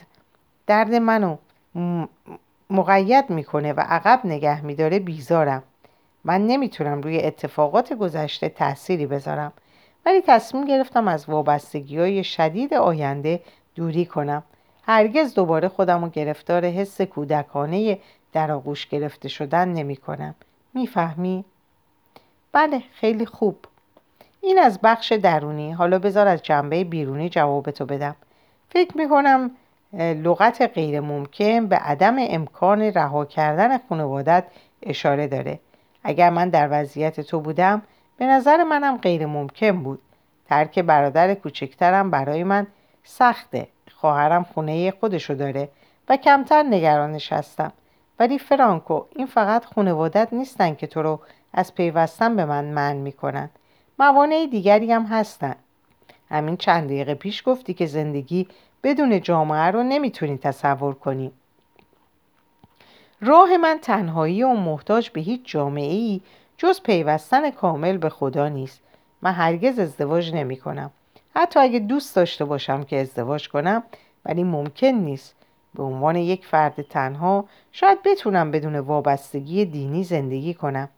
A: درد منو مقید می‌کنه و عقب نگه میداره بیزارم. من نمی‌تونم روی اتفاقات گذشته تأثیری بذارم. ولی تصمیم گرفتم از وابستگی های شدید آینده دوری کنم. هرگز دوباره خودم رو گرفتار حس کودکانه در آغوش گرفته شدن نمی کنم می‌فهمی؟ بله خیلی خوب. این از بخش درونی. حالا بذار از جنبه بیرونی جوابتو بدم. فکر می‌کنم لغت غیر ممکن به عدم امکان رها کردن خانوادت اشاره داره. اگر من در وضعیت تو بودم به نظر منم غیر ممکن بود. ترک برادر کوچکترم برای من سخته. خواهرم خونه خودشو داره و کمتر نگرانش هستم. ولی فرانکو این فقط خانوادت نیستن که تو رو از پیوستن به من من می‌کنن. موانع دیگری هم هستن. همین چند دقیقه پیش گفتی که زندگی بدون جامعه رو نمی‌تونی تصور کنی. راه من تنهایی و محتاج به هیچ جامعه ای جز پیوستن کامل به خدا نیست. من هرگز ازدواج نمی کنم حتی اگه دوست داشته باشم که ازدواج کنم ولی ممکن نیست. به عنوان یک فرد تنها شاید بتونم بدون وابستگی دینی زندگی کنم.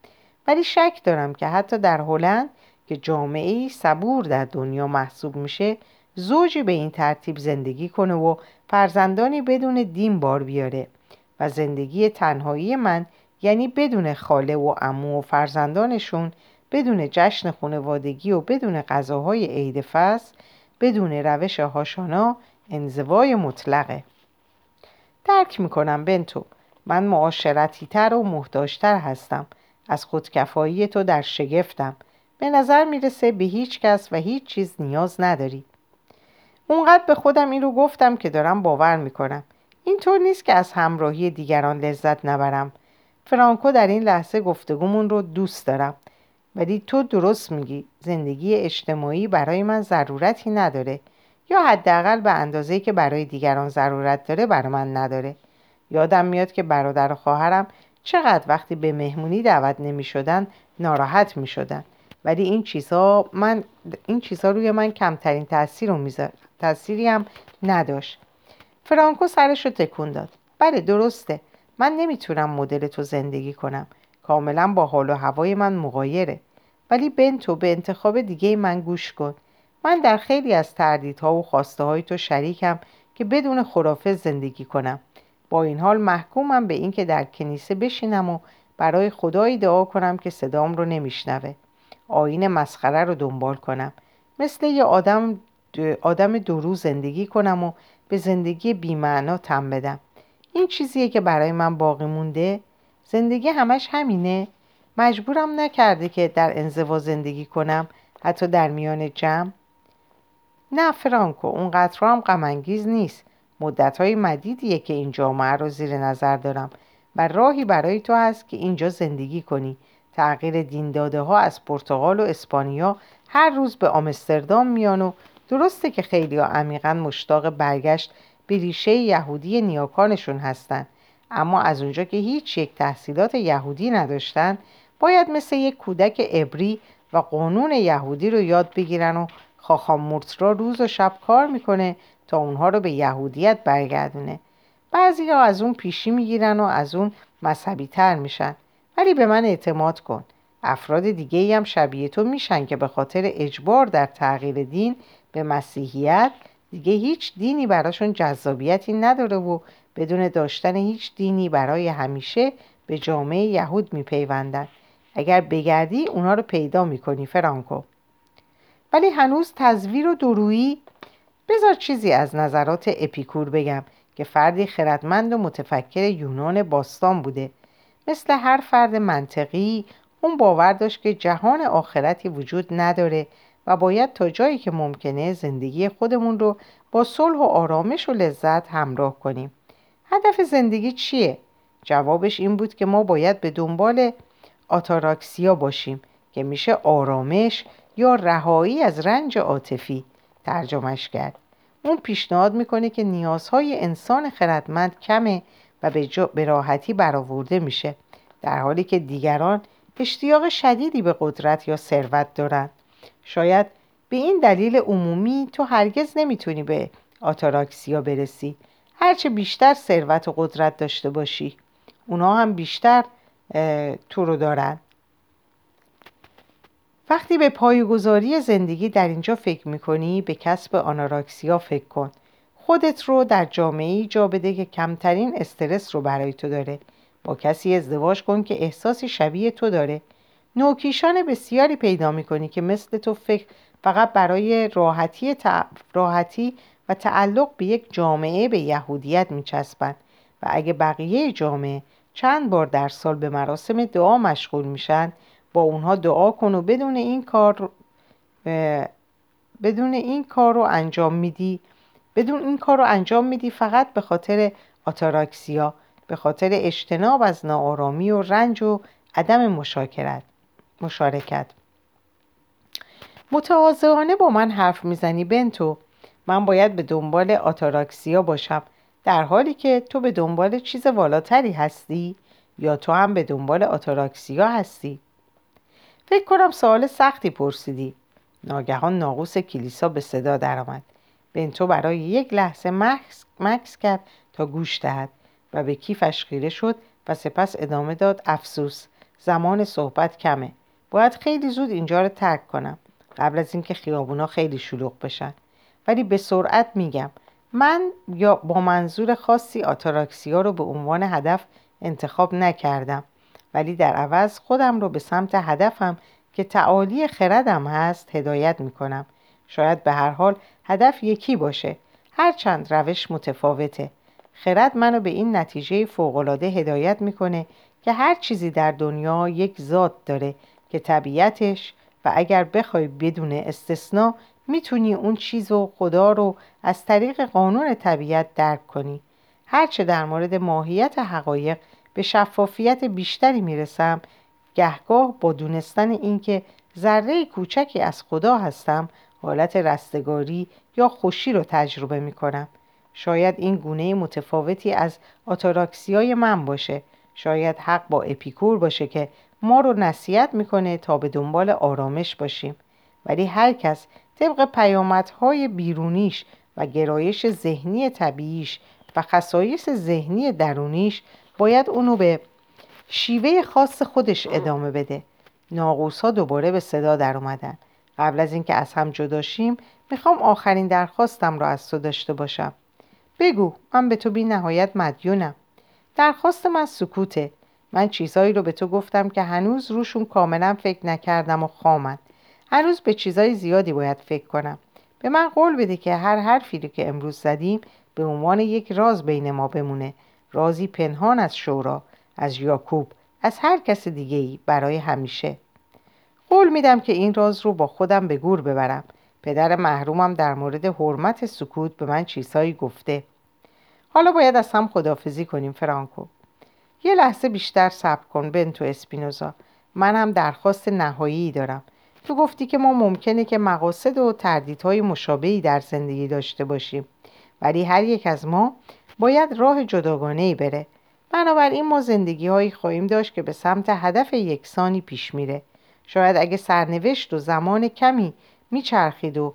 A: ولی شک دارم که حتی در هلند که جامعه صبور در دنیا محسوب میشه زوجی به این ترتیب زندگی کنه و فرزندانی بدون دین بار بیاره. و زندگی تنهایی من یعنی بدون خاله و امو و فرزندانشون بدون جشن خانوادگی و بدون غذاهای عید فصل بدون روش هاشانا انزوای مطلقه. درک می‌کنم بنتو من معاشرتی تر و محتاجتر هستم. از خودکفایی تو در شگفتم. به نظر می‌رسه به هیچ کس و هیچ چیز نیاز نداری. اونقدر به خودم این رو گفتم که دارم باور می‌کنم. اینطور نیست که از همراهی دیگران لذت نبرم. فرانکو در این لحظه گفتگومون رو دوست دارم. ولی تو درست میگی زندگی اجتماعی برای من ضرورتی نداره. یا حداقل به اندازه‌ای که برای دیگران ضرورت داره برای من نداره. یادم میاد که برادر و خواهرم چقدر وقتی به مهمونی دعوت نمی شدن ناراحت می شدن ولی این چیزها من این چیزها روی من کمترین تاثیر رو تأثیری هم نداشت. فرانکو سرش رو تکون داد. بله درسته. من نمی‌تونم مدل تو زندگی کنم. کاملا با حال و هوای من مغایره. ولی بنتو به انتخاب دیگه من گوش کن. من در خیلی از تردیدها و خواسته های تو شریکم که بدون خرافه زندگی کنم. با این حال محکومم به اینکه در کنیسه بشینم و برای خدایی دعا کنم که صدام رو نمیشنوه. آین مسخره رو دنبال کنم. مثل یه آدم آدم درو زندگی کنم و به زندگی بیمعنا تم بدم. این چیزیه که برای من باقی مونده. زندگی همش همینه. مجبورم نکرده که در انزوا زندگی کنم حتی در میان جمع. نه فرانکو اون قطرها هم غمانگیز نیست. مدت های مدیدیه که این جامعه رو زیر نظر دارم و راهی برای تو هست که اینجا زندگی کنی. تغییر دینداده ها از پرتغال و اسپانیا هر روز به آمستردام میان و درسته که خیلی ها عمیقا مشتاق برگشت به ریشه یهودی نیاکانشون هستند اما از اونجا که هیچ یک تحصیلات یهودی نداشتن باید مثل یک کودک عبری و قانون یهودی رو یاد بگیرن و خاخام را روز و شب کار می‌کنه تا اونها رو به یهودیت برگردونه. بعضی ها از اون پیشی می‌گیرن و از اون مذهبی تر میشن. ولی به من اعتماد کن. افراد دیگه هم شبیه تو میشن که به خاطر اجبار در تغییر دین به مسیحیت دیگه هیچ دینی براشون جذابیتی نداره و بدون داشتن هیچ دینی برای همیشه به جامعه یهود میپیوندن. اگر بگردی اونا رو پیدا می‌کنی فرانکو. ولی هنوز تزویر و درویی بذار چیزی از نظرات اپیکور بگم که فردی خردمند و متفکر یونان باستان بوده. مثل هر فرد منطقی اون باور داشت که جهان آخرتی وجود نداره و باید تا جایی که ممکنه زندگی خودمون رو با صلح و آرامش و لذت همراه کنیم هدف زندگی چیه؟ جوابش این بود که ما باید به دنبال آتاراکسیا باشیم که میشه آرامش یا رهایی از رنج عاطفی ترجمهش کرد اون پیشنهاد می‌کنه که نیازهای انسان خردمند کمه و به, به راحتی برآورده میشه در حالی که دیگران اشتیاق شدیدی به قدرت یا ثروت دارند. شاید به این دلیل عمومی تو هرگز نمی‌تونی به آتاراکسیا برسی. هرچه بیشتر ثروت و قدرت داشته باشی. اونا هم بیشتر تو رو دارن. وقتی به پایگذاری زندگی در اینجا فکر می‌کنی به کسب آناراکسیا فکر کن. خودت رو در جامعه جا بده که کمترین استرس رو برای تو داره. با کسی ازدواج کن که احساسی شبیه تو داره. نوکیشان بسیاری پیدا می‌کنی که مثل تو فکر فقط برای راحتی, راحتی و تعلق به یک جامعه به یهودیت میچسبند. و اگه بقیه جامعه چند بار در سال به مراسم دعا مشغول میشن با اونها دعا کن و بدون این کار بدون این کار رو انجام میدی. بدون این کار رو انجام میدی فقط به خاطر آتاراکسیا به خاطر اجتناب از ناآرامی و رنج و عدم مشاکرت مشارکت. متواضعانه با من حرف می‌زنی بنتو. من باید به دنبال آتاراکسیا باشم در حالی که تو به دنبال چیز والاتری هستی یا تو هم به دنبال آتاراکسیا هستی. فکر کنم سوال سختی پرسیدی. ناگهان ناقوس کلیسا به صدا درآمد. بنتو برای یک لحظه مکس, مکس کرد تا گوش دهد و به کیفش خیره شد و سپس ادامه داد افسوس زمان صحبت کمه. باید خیلی زود اینجا رو ترک کنم. قبل از اینکه خیابونا خیلی شلوغ بشن. ولی به سرعت میگم. من یا با منظور خاصی آتاراکسیا رو به عنوان هدف انتخاب نکردم. ولی در عوض خودم رو به سمت هدفم که تعالی خردم هست هدایت می‌کنم. شاید به هر حال هدف یکی باشه. هرچند روش متفاوته. خرد منو به این نتیجه فوقالعاده هدایت می‌کنه که هر چیزی در دنیا یک ذات داره که طبیعتش و اگر بخوای بدون استثنا می‌تونی اون چیز و خدا رو از طریق قانون طبیعت درک کنی. هرچه در مورد ماهیت حقایق به شفافیت بیشتری می‌رسم گهگاه با دونستن اینکه ذره کوچکی از خدا هستم حالت رستگاری یا خوشی رو تجربه می‌کنم. شاید این گونه متفاوتی از آتاراکسیای من باشه. شاید حق با اپیکور باشه که ما رو نصیحت می‌کنه تا به دنبال آرامش باشیم. ولی هر کس طبق پیامدهای بیرونیش و گرایش ذهنی طبیعیش و خصایص ذهنی درونیش باید اونو به شیوه خاص خودش ادامه بده. ناقوس ها دوباره به صدا در اومدن قبل از اینکه از هم جداشیم می‌خوام آخرین درخواستم را از تو داشته باشم. بگو من به تو بی نهایت مدیونم. درخواست من سکوته. من چیزهایی رو به تو گفتم که هنوز روشون کاملا فکر نکردم و خامن. هنوز به چیزهای زیادی باید فکر کنم. به من قول بده که هر حرفی رو که امروز زدیم به عنوان یک راز بین ما بمونه. رازی پنهان از شورا از یاکوب از هر کس دیگه ای برای همیشه. قول میدم که این راز رو با خودم به گور ببرم. پدر محرومم در مورد حرمت سکوت به من چیزهایی گفته. حالا باید از هم خدافزی کنیم فرانکو. یه لحظه بیشتر صبر کن بنتو اسپینوزا. من هم درخواست نهایی دارم. تو گفتی که ما ممکنه که مقاصد و تردیدهای مشابهی در زندگی داشته باشیم. ولی هر یک از ما باید راه جداگانه ای بره. بنابراین ما زندگی هایی خواهیم داشت که به سمت هدف یکسانی پیش میره. شاید اگه سرنوشت و زمان کمی میچرخید و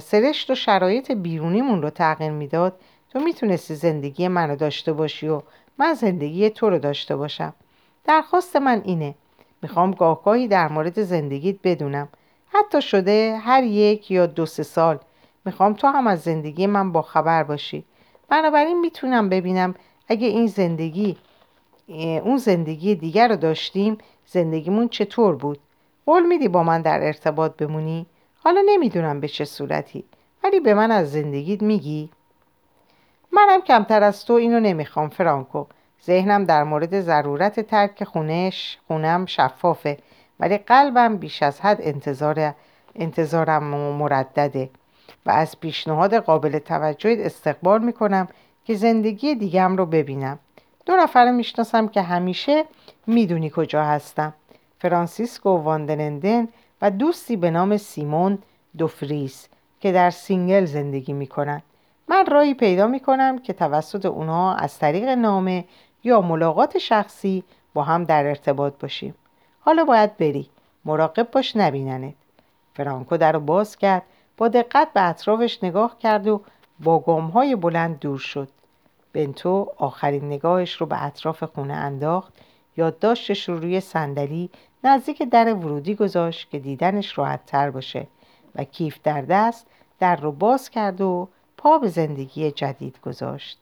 A: سرشت و شرایط بیرونیمون رو تغییر می‌داد تو می‌تونستی زندگی منو داشته باشی و من زندگی تو رو داشته باشم. درخواست من اینه می‌خوام گاهگاهی در مورد زندگیت بدونم. حتی شده هر یک یا دو سه سال می‌خوام تو هم از زندگی من با خبر باشی. بنابراین می‌تونم ببینم اگه این زندگی اون زندگی دیگر رو داشتیم زندگیمون چطور بود؟ قول میدی با من در ارتباط بمونی؟ حالا نمی‌دونم به چه صورتی ولی به من از زندگیت میگی. منم کمتر از تو اینو نمی‌خوام فرانکو. ذهنم در مورد ضرورت ترک خونش خونم شفافه ولی قلبم بیش از حد انتظار انتظارم مردده. و از پیشنهاد قابل توجهی استقبال می‌کنم که زندگی دیگم رو ببینم. دو نفر می‌شناسم که همیشه می‌دونی کجا هستم. فرانسیسکو وان دن اندن و دوستی به نام سیمون دوفریس که در سینگل زندگی می‌کنند من راهی پیدا می‌کنم که توسط اونها از طریق نامه یا ملاقات شخصی با هم در ارتباط باشیم. حالا باید بری. مراقب باش نبیننت. فرانکو در رو باز کرد. با دقت به اطرافش نگاه کرد و با گامهای بلند دور شد. بنتو آخرین نگاهش رو به اطراف خونه انداخت یادداشتش رو روی صندلی نزدیک در ورودی گذاشت که دیدنش راحت تر باشه و کیف در دست در رو باز کرد و پا به زندگی جدید گذاشت.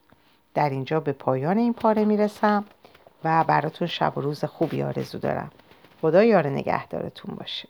A: در اینجا به پایان این پاره می‌رسم و براتون شب و روز خوبی آرزو دارم. خدا یار نگهدارتون باشه.